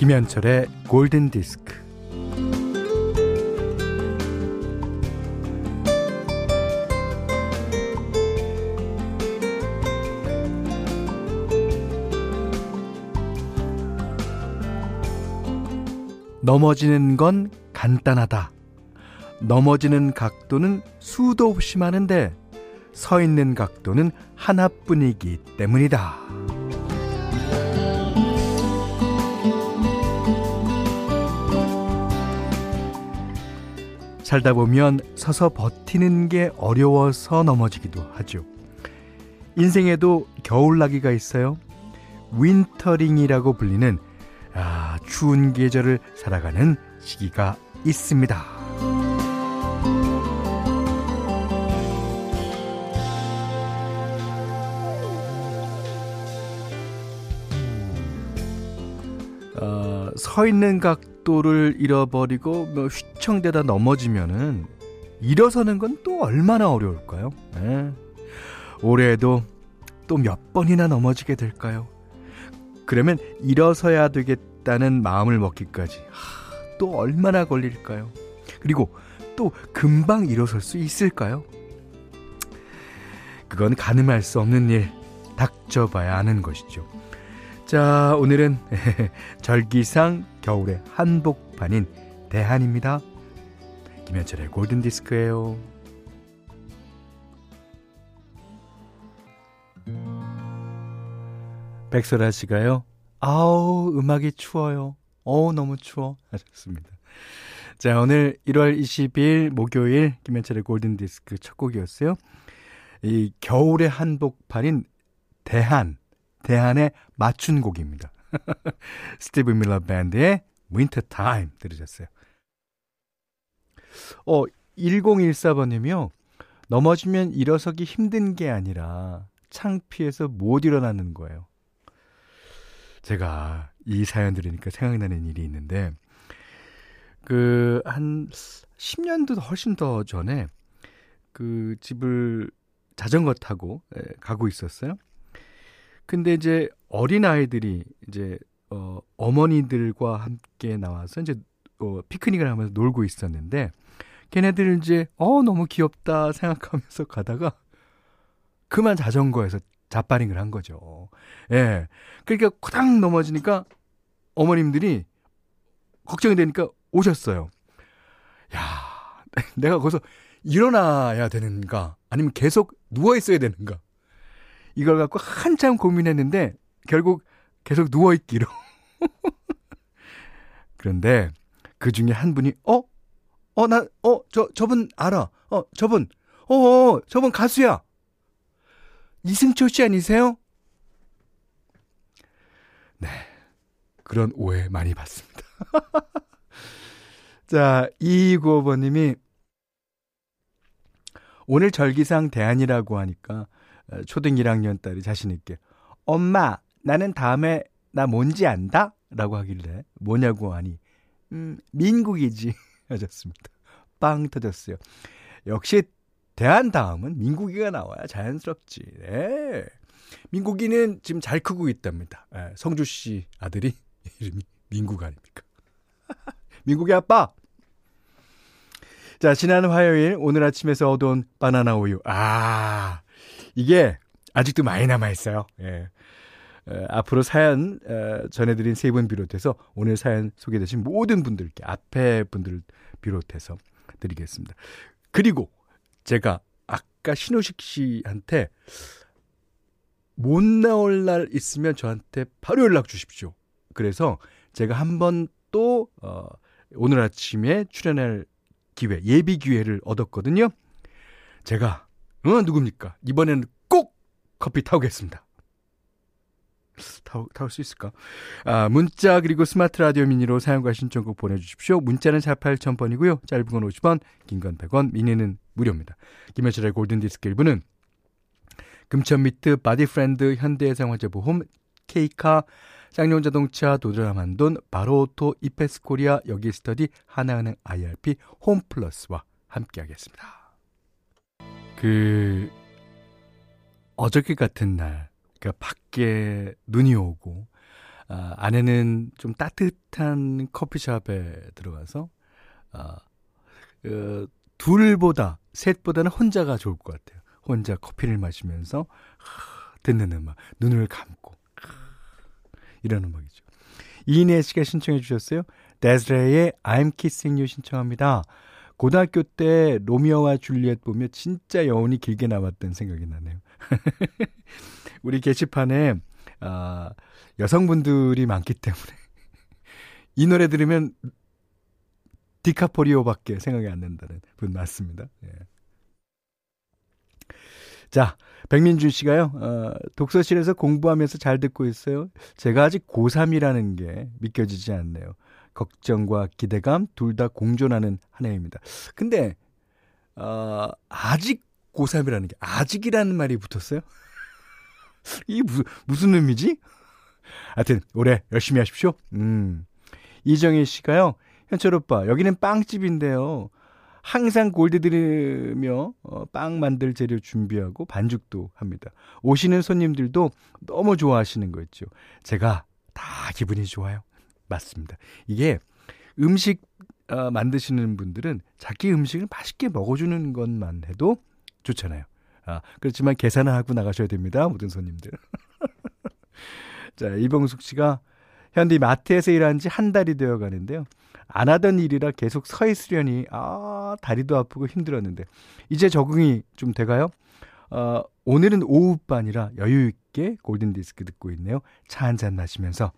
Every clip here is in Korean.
김현철의 골든 디스크. 넘어지는 건 간단하다. 넘어지는 각도는 수도 없이 많은데 서 있는 각도는 하나뿐이기 때문이다. 살다 보면 서서 버티는 게 어려워서 넘어지기도 하죠. 인생에도 겨울나기가 있어요. wintering이라고 불리는 아, 추운 계절을 살아가는 시기가 있습니다. 서 있는 각 도를 잃어버리고 뭐 휘청대다 넘어지면은 일어서는 건 또 얼마나 어려울까요? 네. 올해에도 또 몇 번이나 넘어지게 될까요? 그러면 일어서야 되겠다는 마음을 먹기까지 하, 또 얼마나 걸릴까요? 그리고 또 금방 일어설 수 있을까요? 그건 가늠할 수 없는 일, 닥쳐봐야 하는 것이죠. 자, 오늘은 절기상 겨울의 한복판인 대한입니다. 김현철의 골든디스크예요. 백설아 씨가요. 아우, 음악이 추워요. 어우, 너무 추워. 하셨습니다. 자, 오늘 1월 20일 목요일 김현철의 골든디스크 첫 곡이었어요. 이 겨울의 한복판인 대한 대한에 맞춘 곡입니다. 스티브 밀러 밴드의 Winter Time 들으셨어요. 어, 1014번님이요. 넘어지면 일어서기 힘든 게 아니라 창피해서 못 일어나는 거예요. 제가 이 사연 들으니까 생각나는 일이 있는데, 그, 한 10년도 훨씬 더 전에 그 집을 자전거 타고 가고 있었어요. 근데 이제 어린 아이들이 이제 어 어머니들과 함께 나와서 이제 어 피크닉을 하면서 놀고 있었는데 걔네들 이제 어 너무 귀엽다 생각하면서 가다가 그만 자전거에서 자빠링을 한 거죠. 예. 그러니까 코당 넘어지니까 어머님들이 걱정이 되니까 오셨어요. 야, 내가 거기서 일어나야 되는가 아니면 계속 누워 있어야 되는가? 이걸 갖고 한참 고민했는데 결국 계속 누워있기로. 그런데 그 중에 한 분이, 어? 어, 나, 어, 저, 저분 알아. 어, 저분. 어, 어 저분 가수야. 이승철 씨 아니세요? 네. 그런 오해 많이 받습니다. 자, 2295번님이 오늘 절기상 대안이라고 하니까 어, 초등 1학년 딸이 자신있게 엄마 나는 다음에 나 뭔지 안다? 라고 하길래 뭐냐고 하니 음 민국이지 하셨습니다. 빵 터졌어요. 역시 대한 다음은 민국이가 나와야 자연스럽지. 네. 민국이는 지금 잘 크고 있답니다. 네, 성주 씨 아들이 이름이 민국 아닙니까? 민국이 아빠. 자, 지난 화요일 오늘 아침에서 얻어온 바나나 우유. 아, 이게 아직도 많이 남아 있어요. 예. 에, 앞으로 사연 에, 전해드린 세 분 비롯해서 오늘 사연 소개되신 모든 분들께 앞에 분들 비롯해서 드리겠습니다. 그리고 제가 아까 신우식 씨한테 못 나올 날 있으면 저한테 바로 연락 주십시오. 그래서 제가 한번 또 어, 오늘 아침에 출연할 기회, 예비 기회를 얻었거든요. 제가 어, 누굽니까? 이번에는 꼭 커피 타오겠습니다. 타, 타올 수 있을까? 아, 문자 그리고 스마트 라디오 미니로 사용과 신청곡 보내주십시오. 문자는 4 8 0 0 0번이고요 짧은 건 50원, 긴 건 100원, 미니는 무료입니다. 김현철의 골든디스크 1부는 금천미트, 바디프렌드, 현대해상화재보험, 케이카, 쌍용자동차, 도드라만돈, 바로오토, 이페스코리아, 여기스터디, 하나은행 IRP, 홈플러스와 함께하겠습니다. 그 어저께 같은 날, 그러니까 밖에 눈이 오고 아, 아내는 좀 따뜻한 커피숍에 들어가서 아, 어, 둘보다 셋보다는 혼자가 좋을 것 같아요. 혼자 커피를 마시면서 하, 듣는 음악, 눈을 감고 하, 이런 음악이죠. 이인혜 씨가 신청해 주셨어요. 데즈레의 I'm Kissing You 신청합니다. 고등학교 때 로미오와 줄리엣 보며 진짜 여운이 길게 남았던 생각이 나네요. 우리 게시판에 아, 여성분들이 많기 때문에 이 노래 들으면 디카포리오밖에 생각이 안 난다는 분 맞습니다. 예. 자, 백민준 씨가요, 어, 독서실에서 공부하면서 잘 듣고 있어요. 제가 아직 고3이라는 게 믿겨지지 않네요. 걱정과 기대감 둘 다 공존하는 한 해입니다. 근데, 어, 아직 고3이라는 게, 아직이라는 말이 붙었어요? 이게 무슨, 무슨 의미지? 하여튼, 올해 열심히 하십시오. 음. 이정희 씨가요, 현철 오빠, 여기는 빵집인데요. 항상 골드 들으며 어, 빵 만들 재료 준비하고 반죽도 합니다. 오시는 손님들도 너무 좋아하시는 거 있죠. 제가 다 기분이 좋아요. 맞습니다. 이게 음식 어, 만드시는 분들은 자기 음식을 맛있게 먹어주는 것만 해도 좋잖아요. 아, 그렇지만 계산을 하고 나가셔야 됩니다. 모든 손님들. 자, 이봉숙 씨가 현디 마트에서 일한 지 한 달이 되어 가는데요. 안 하던 일이라 계속 서 있으려니 아 다리도 아프고 힘들었는데 이제 적응이 좀 돼가요? 어, 오늘은 오후반이라 여유 있게 골든 디스크 듣고 있네요. 차 한잔 마시면서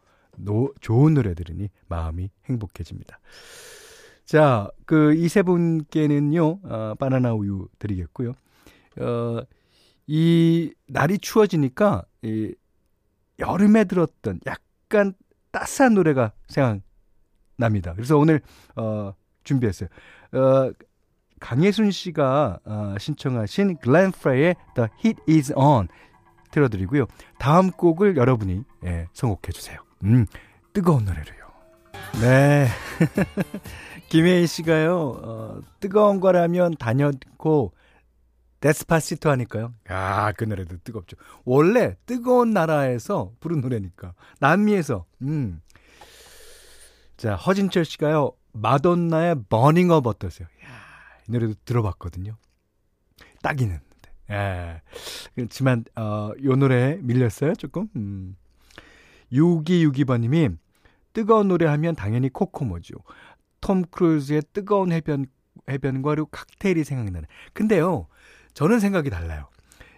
노, 좋은 노래 들으니 마음이 행복해집니다. 자, 그 이 세 분께는요 어, 바나나 우유 드리겠고요. 어, 이 날이 추워지니까 이 여름에 들었던 약간 따스한 노래가 생각 납니다. 그래서 오늘 어 준비했어요. 어 강예순 씨가 어, 신청하신 글렌 프레이의 The Heat Is On 틀어드리고요. 다음 곡을 여러분이 예, 선곡해 주세요. 음, 뜨거운 노래로요. 네. 김혜인 씨가요, 어, 뜨거운 거라면 다녔고, 데스파시토 하니까요. 아, 그 노래도 뜨겁죠. 원래 뜨거운 나라에서 부른 노래니까. 남미에서, 음, 자, 허진철 씨가요, 마돈나의 버닝업 어떠세요? 야, 이 노래도 들어봤거든요. 딱이는. 예. 그렇지만, 어, 요 노래 밀렸어요, 조금? 음. 6262번님이 뜨거운 노래 하면 당연히 코코모죠. 톰 크루즈의 뜨거운 해변, 해변과 칵테일이 생각나는. 근데요, 저는 생각이 달라요.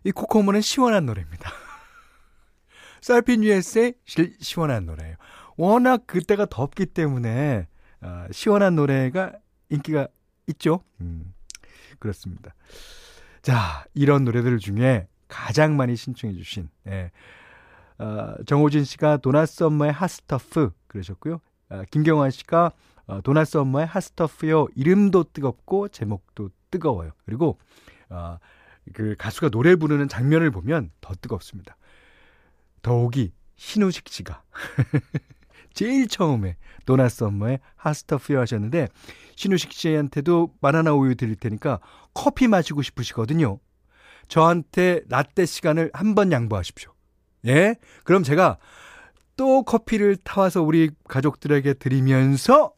이 코코모는 시원한 노래입니다. 쌀핀 US의 시원한 노래예요. 워낙 그때가 덥기 때문에 어, 시원한 노래가 인기가 있죠. 음, 그렇습니다. 자, 이런 노래들 중에 가장 많이 신청해 주신 예. 어, 정호진 씨가 도나스 엄마의 핫스터프 그러셨고요. 어, 김경환 씨가 어, 도나스 엄마의 핫스터프요. 이름도 뜨겁고 제목도 뜨거워요. 그리고 어, 그 가수가 노래 부르는 장면을 보면 더 뜨겁습니다. 더욱이 신우식 씨가 제일 처음에 도나 썸머의 핫스터프요 하셨는데 신우식 씨한테도 바나나 우유 드릴 테니까 커피 마시고 싶으시거든요. 저한테 라떼 시간을 한 번 양보하십시오. 예? 그럼 제가 또 커피를 타와서 우리 가족들에게 드리면서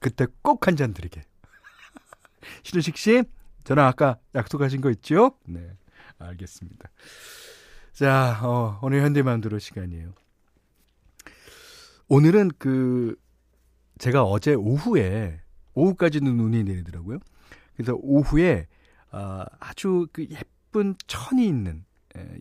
그때 꼭 한 잔 드리게. 신우식 씨, 저는 아까 약속하신 거 있죠? 네. 알겠습니다. 자, 어, 오늘 현대만두로 시간이에요. 오늘은 그 제가 어제 오후에 오후까지는 눈이 내리더라고요. 그래서 오후에 아, 아주 그 예쁜 천이 있는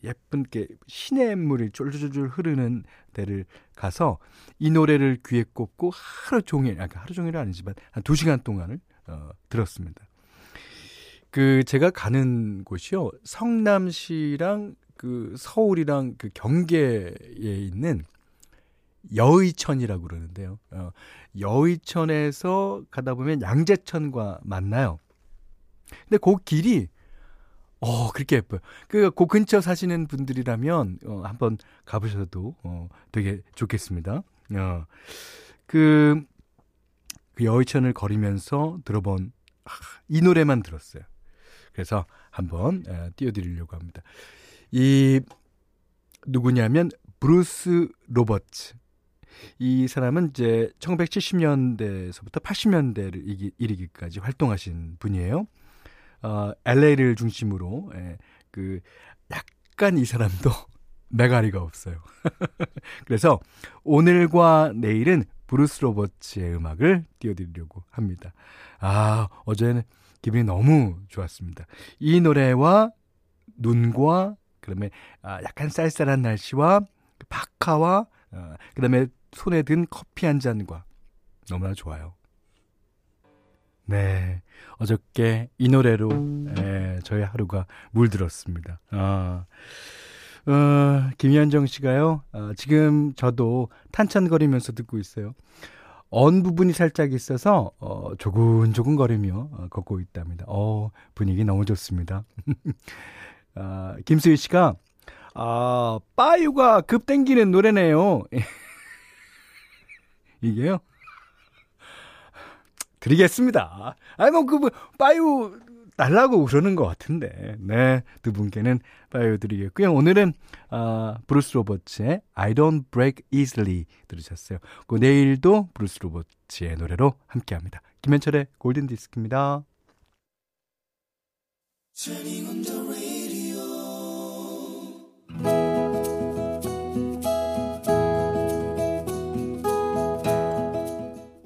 예쁜 게 시냇물이 쫄쫄쫄 흐르는 데를 가서 이 노래를 귀에 꽂고 하루 종일, 아까 하루 종일은 아니지만 한 두 시간 동안을 어, 들었습니다. 그 제가 가는 곳이요 성남시랑 그 서울이랑 그 경계에 있는 여의천이라고 그러는데요. 어, 여의천에서 가다 보면 양재천과 만나요. 근데 그 길이 어 그렇게 예뻐요. 그, 그 근처 사시는 분들이라면 어, 한번 가보셔도 어, 되게 좋겠습니다. 어, 그, 그 여의천을 걸으면서 들어본 아, 이 노래만 들었어요. 그래서 한번 에, 띄워드리려고 합니다. 이 누구냐면 브루스 로버츠 이 사람은 이제 1970년대에서부터 80년대를 이르기까지 활동하신 분이에요. 어, LA를 중심으로, 예, 그, 약간 이 사람도 메가리가 없어요. 그래서 오늘과 내일은 브루스 로버츠의 음악을 띄워드리려고 합니다. 아, 어제는 기분이 너무 좋았습니다. 이 노래와 눈과 그다음에 아, 약간 쌀쌀한 날씨와 바카와 어, 그다음에 손에 든 커피 한 잔과 너무나 좋아요. 네. 어저께 이 노래로 에, 저희 하루가 물들었습니다. 아. 어, 김현정 씨가요, 어, 지금 저도 탄천거리면서 듣고 있어요. 언 부분이 살짝 있어서, 어, 조근조근 거리며 어, 걷고 있답니다. 어, 분위기 너무 좋습니다. 아, 김수희 씨가, 아, 빠유가 급 땡기는 노래네요. 이게요? 드리겠습니다. 아니, 뭐, 그, 뭐, 빠유 달라고 그러는 것 같은데. 네. 두 분께는 빠유 드리겠고요. 오늘은, 아, 브루스 로버츠의 I don't break easily 들으셨어요. 그 내일도 브루스 로버츠의 노래로 함께 합니다. 김현철의 골든 디스크입니다.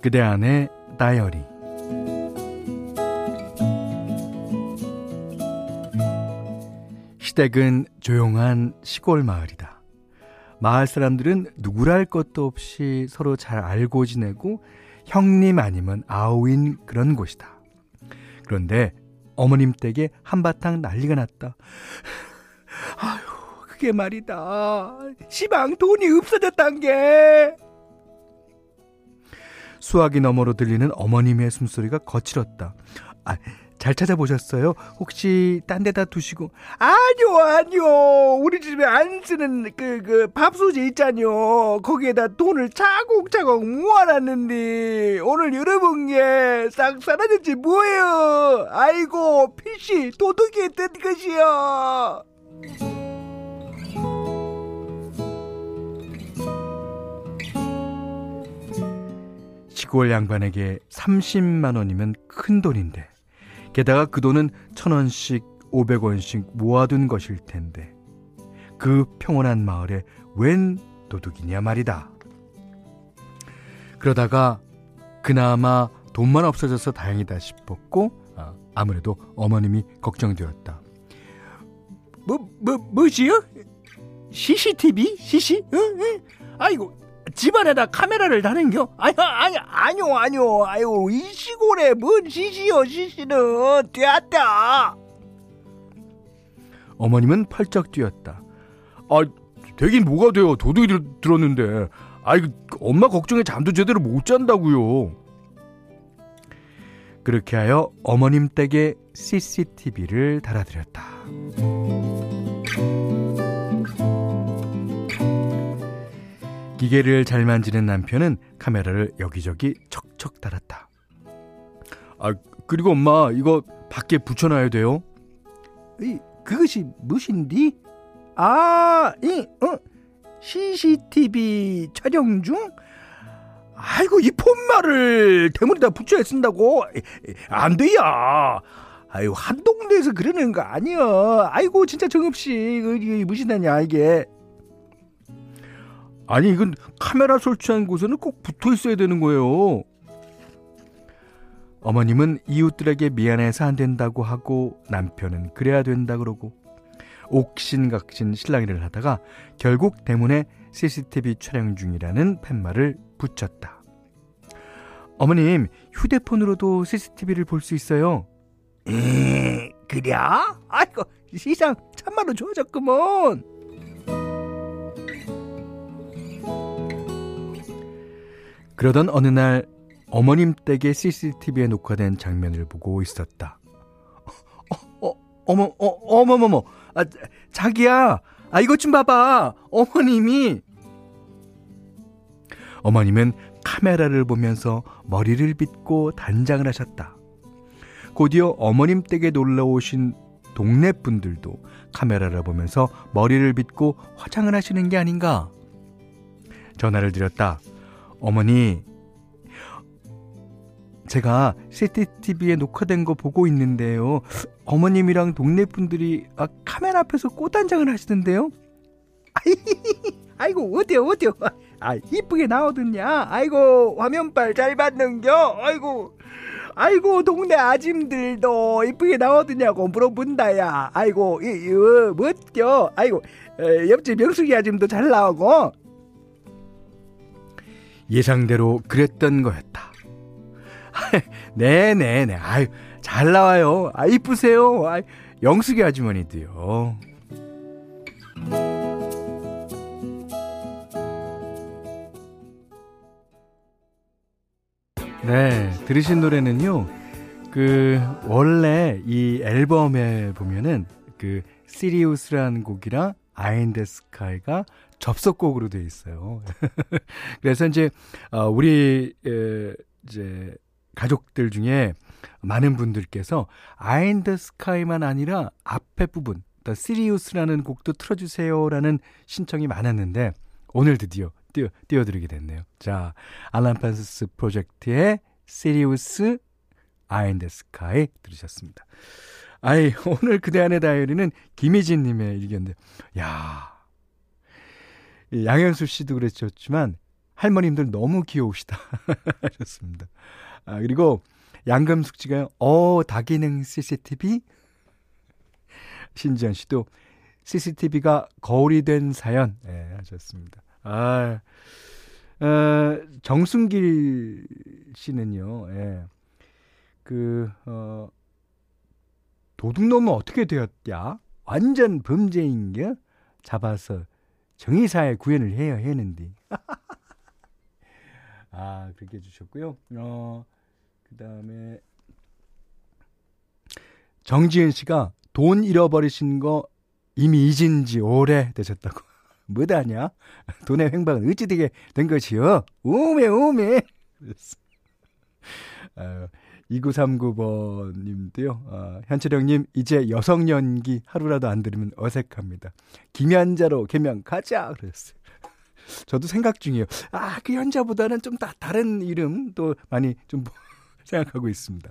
그대 안의 다이어리 시댁은 조용한 시골 마을이다. 마을 사람들은 누구랄 것도 없이 서로 잘 알고 지내고 형님 아니면 아우인 그런 곳이다. 그런데 어머님 댁에 한바탕 난리가 났다. 아유, 그게 말이다. 시방 돈이 없어졌단 게. 수화기 너머로 들리는 어머님의 숨소리가 거칠었다. 아, 잘 찾아보셨어요? 혹시 딴 데다 두시고. 아니요 아니요. 우리 집에 안 쓰는 그 그 밥솥이 있잖요. 거기에다 돈을 차곡차곡 모아놨는데 오늘 여러분 게싹 사라졌지 뭐예요? 아이고 피씨 도둑이 했던 것이요 시골 양반에게 30만 원이면 큰 돈인데 게다가 그 돈은 천 원씩, 오백 원씩 모아둔 것일 텐데 그 평온한 마을에 웬 도둑이냐 말이다. 그러다가 그나마 돈만 없어져서 다행이다 싶었고 아, 아무래도 어머님이 걱정되었다. 뭐, 뭐, 뭐지요? CCTV? CC? 응? 응? 아이고, 집안에다 카메라를 다는겨? 아니, 아니, 아니요, 아니요, 아유, 이 시골에 뭔 시시여, 시시는, 되었다. 어머님은 펄쩍 뛰었다. 아, 되긴 뭐가 돼요. 도둑이 들었는데. 아이, 엄마 걱정에 잠도 제대로 못 잔다고요. 그렇게 하여 어머님 댁에 CCTV를 달아드렸다. 기계를 잘 만지는 남편은 카메라를 여기저기 척척 달았다. 아, 그리고 엄마, 이거 밖에 붙여놔야 돼요. 이, 그것이 무엇인디? 아, 이, 어, CCTV 촬영 중? 아이고, 이 폰말을 대문에다 붙여야 쓴다고? 안 돼야. 아유, 한 동네에서 그러는 거 아니야. 아이고, 진짜 정없이, 이게 무엇이냐냐, 이게. 아니 이건 카메라 설치한 곳에는 꼭 붙어 있어야 되는 거예요. 어머님은 이웃들에게 미안해서 안 된다고 하고 남편은 그래야 된다 그러고 옥신각신 실랑이를 하다가 결국 대문에 CCTV 촬영 중이라는 팻말을 붙였다. 어머님 휴대폰으로도 CCTV를 볼 수 있어요. 에 그래? 아이고 시상 참말로 좋아졌구먼. 그러던 어느 날 어머님 댁의 CCTV에 녹화된 장면을 보고 있었다. 어, 어, 어머, 어, 어머머머, 아, 자기야, 아, 이것 좀 봐봐. 어머님이. 어머님은 카메라를 보면서 머리를 빗고 단장을 하셨다. 곧이어 어머님 댁에 놀러 오신 동네 분들도 카메라를 보면서 머리를 빗고 화장을 하시는 게 아닌가. 전화를 드렸다. 어머니, 제가 CCTV에 녹화된 거 보고 있는데요. 어머님이랑 동네 분들이 아, 카메라 앞에서 꽃단장을 하시던데요. 아이고 어때요 어때요? 아 이쁘게 나오더냐? 아이고 화면빨 잘 받는겨? 아이고 아이고 동네 아짐들도 이쁘게 나오더냐고 물어본다야. 아이고 이, 이 어, 멋져. 아이고 에, 옆집 명숙이 아짐도 잘 나오고. 예상대로 그랬던 거였다. 네네네. 아유, 잘 나와요. 아, 이쁘세요. 아, 영숙이 아주머니도요. 네, 들으신 노래는요. 그 원래 이 앨범에 보면은 그 시리우스라는 곡이랑 아인드 스카이가 접속곡으로 되어 있어요. 그래서 이제 어 우리 에 이제 가족들 중에 많은 분들께서 아인드 스카이만 아니라 앞에 부분, 더 시리우스라는 곡도 틀어주세요라는 신청이 많았는데 오늘 드디어 띄워, 띄워드리게 됐네요. 자, 알란 판스 프로젝트의 시리우스 아인드 스카이 들으셨습니다. 아이, 오늘 그대 안의 다이어리는 김희진 님의 일기인데, 야 양현수 씨도 그랬었지만, 할머님들 너무 귀여우시다. 하셨습니다. 아, 그리고 양금숙 씨가 어, 다기능 CCTV? 신지현 씨도 CCTV가 거울이 된 사연 예, 하셨습니다. 아, 어, 정순길 씨는요, 예, 그, 어, 도둑놈은 어떻게 되었냐? 완전 범죄인 게 잡아서 정의사에 구현을 해야 했는데. 아, 그렇게 해주셨고요. 어, 그 다음에 정지은 씨가 돈 잃어버리신 거 이미 잊은 지 오래 되셨다고. 뭐다냐? 돈의 횡박은 어찌 되게 된 것이요? 우메, 우메! 아, 2939번 님도요, 아, 현철형님, 이제 여성 연기 하루라도 안 들으면 어색합니다. 김현자로 개명 가자! 그랬어요. 저도 생각 중이에요. 아, 그 현자보다는 좀 다, 다른 이름 또 많이 좀 생각하고 있습니다.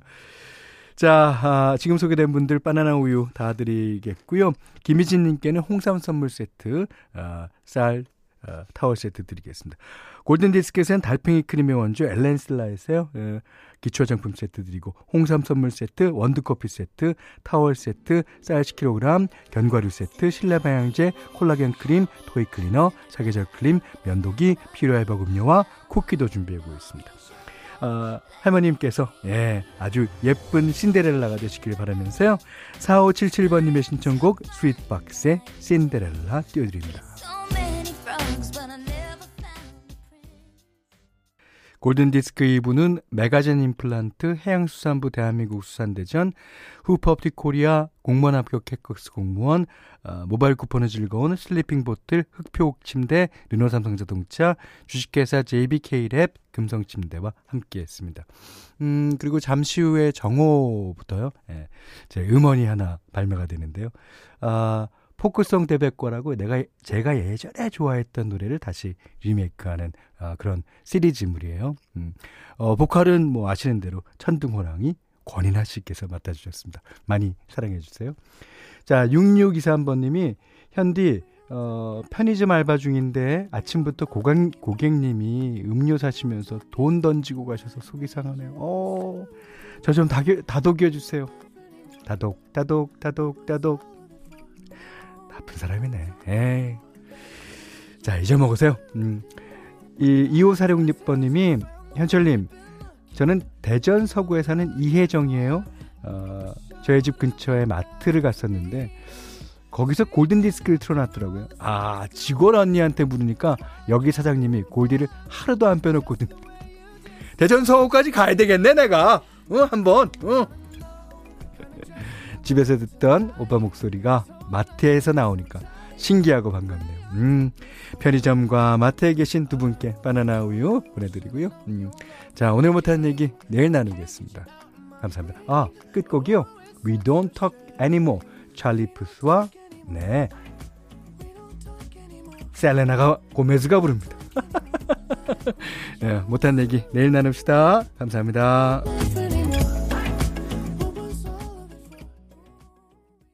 자, 아, 지금 소개된 분들 바나나 우유 다 드리겠고요. 김희진님께는 홍삼 선물 세트, 아, 쌀, 아, 타월 세트 드리겠습니다. 골든디스크에서는 달팽이 크림의 원조 엘렌슬라에서요. 예, 기초화장품 세트 드리고 홍삼 선물 세트, 원두커피 세트, 타월 세트, 쌀 10kg, 견과류 세트, 실내 방향제, 콜라겐 크림, 토이 클리너, 사계절 크림, 면도기, 피로회복 음료와 쿠키도 준비하고 있습니다. 어, 할머님께서 예, 아주 예쁜 신데렐라가 되시길 바라면서요. 4577번님의 신청곡 스윗박스의 신데렐라 띄워드립니다. 골든디스크 2부는 메가젠 임플란트, 해양수산부 대한민국 수산대전, 후퍼옵틱 코리아, 공무원 합격 해커스 공무원, 어, 모바일 쿠폰을 즐거운 슬리핑 보틀, 흑표 침대, 르노삼성자동차, 주식회사 JBK랩, 금성침대와 함께 했습니다. 음, 그리고 잠시 후에 정오부터요, 예, 제 음원이 하나 발매가 되는데요. 아, 포크송 대백과라고 내가 제가 예전에 좋아했던 노래를 다시 리메이크하는 아, 그런 시리즈물이에요. 음. 어, 보컬은 뭐 아시는 대로 천둥호랑이 권인하 씨께서 맡아주셨습니다. 많이 사랑해 주세요. 자, 6623번님이 현디 어, 편의점 알바 중인데 아침부터 고객, 고객님이 음료 사시면서 돈 던지고 가셔서 속이 상하네요. 어, 저 좀 다독여 주세요. 다독, 다독, 다독, 다독. 나쁜 사람이네. 에이. 자, 잊어먹으세요. 음. 이 2546번님이 현철님, 저는 대전 서구에 사는 이혜정이에요. 어, 저희 집 근처에 마트를 갔었는데 거기서 골든 디스크를 틀어놨더라고요. 아 직원 언니한테 물으니까 여기 사장님이 골디를 하루도 안 빼놓거든. 대전 서구까지 가야 되겠네 내가. 어 한번. 어. 집에서 듣던 오빠 목소리가 마트에서 나오니까 신기하고 반갑네요. 음, 편의점과 마트에 계신 두 분께 바나나 우유 보내드리고요. 음, 자, 오늘 못한 얘기 내일 나누겠습니다. 감사합니다. 아, 끝곡이요. We Don't Talk Anymore. 찰리 푸스와, 네. 셀레나가 고메즈가 부릅니다. 네, 못한 얘기 내일 나눕시다. 감사합니다.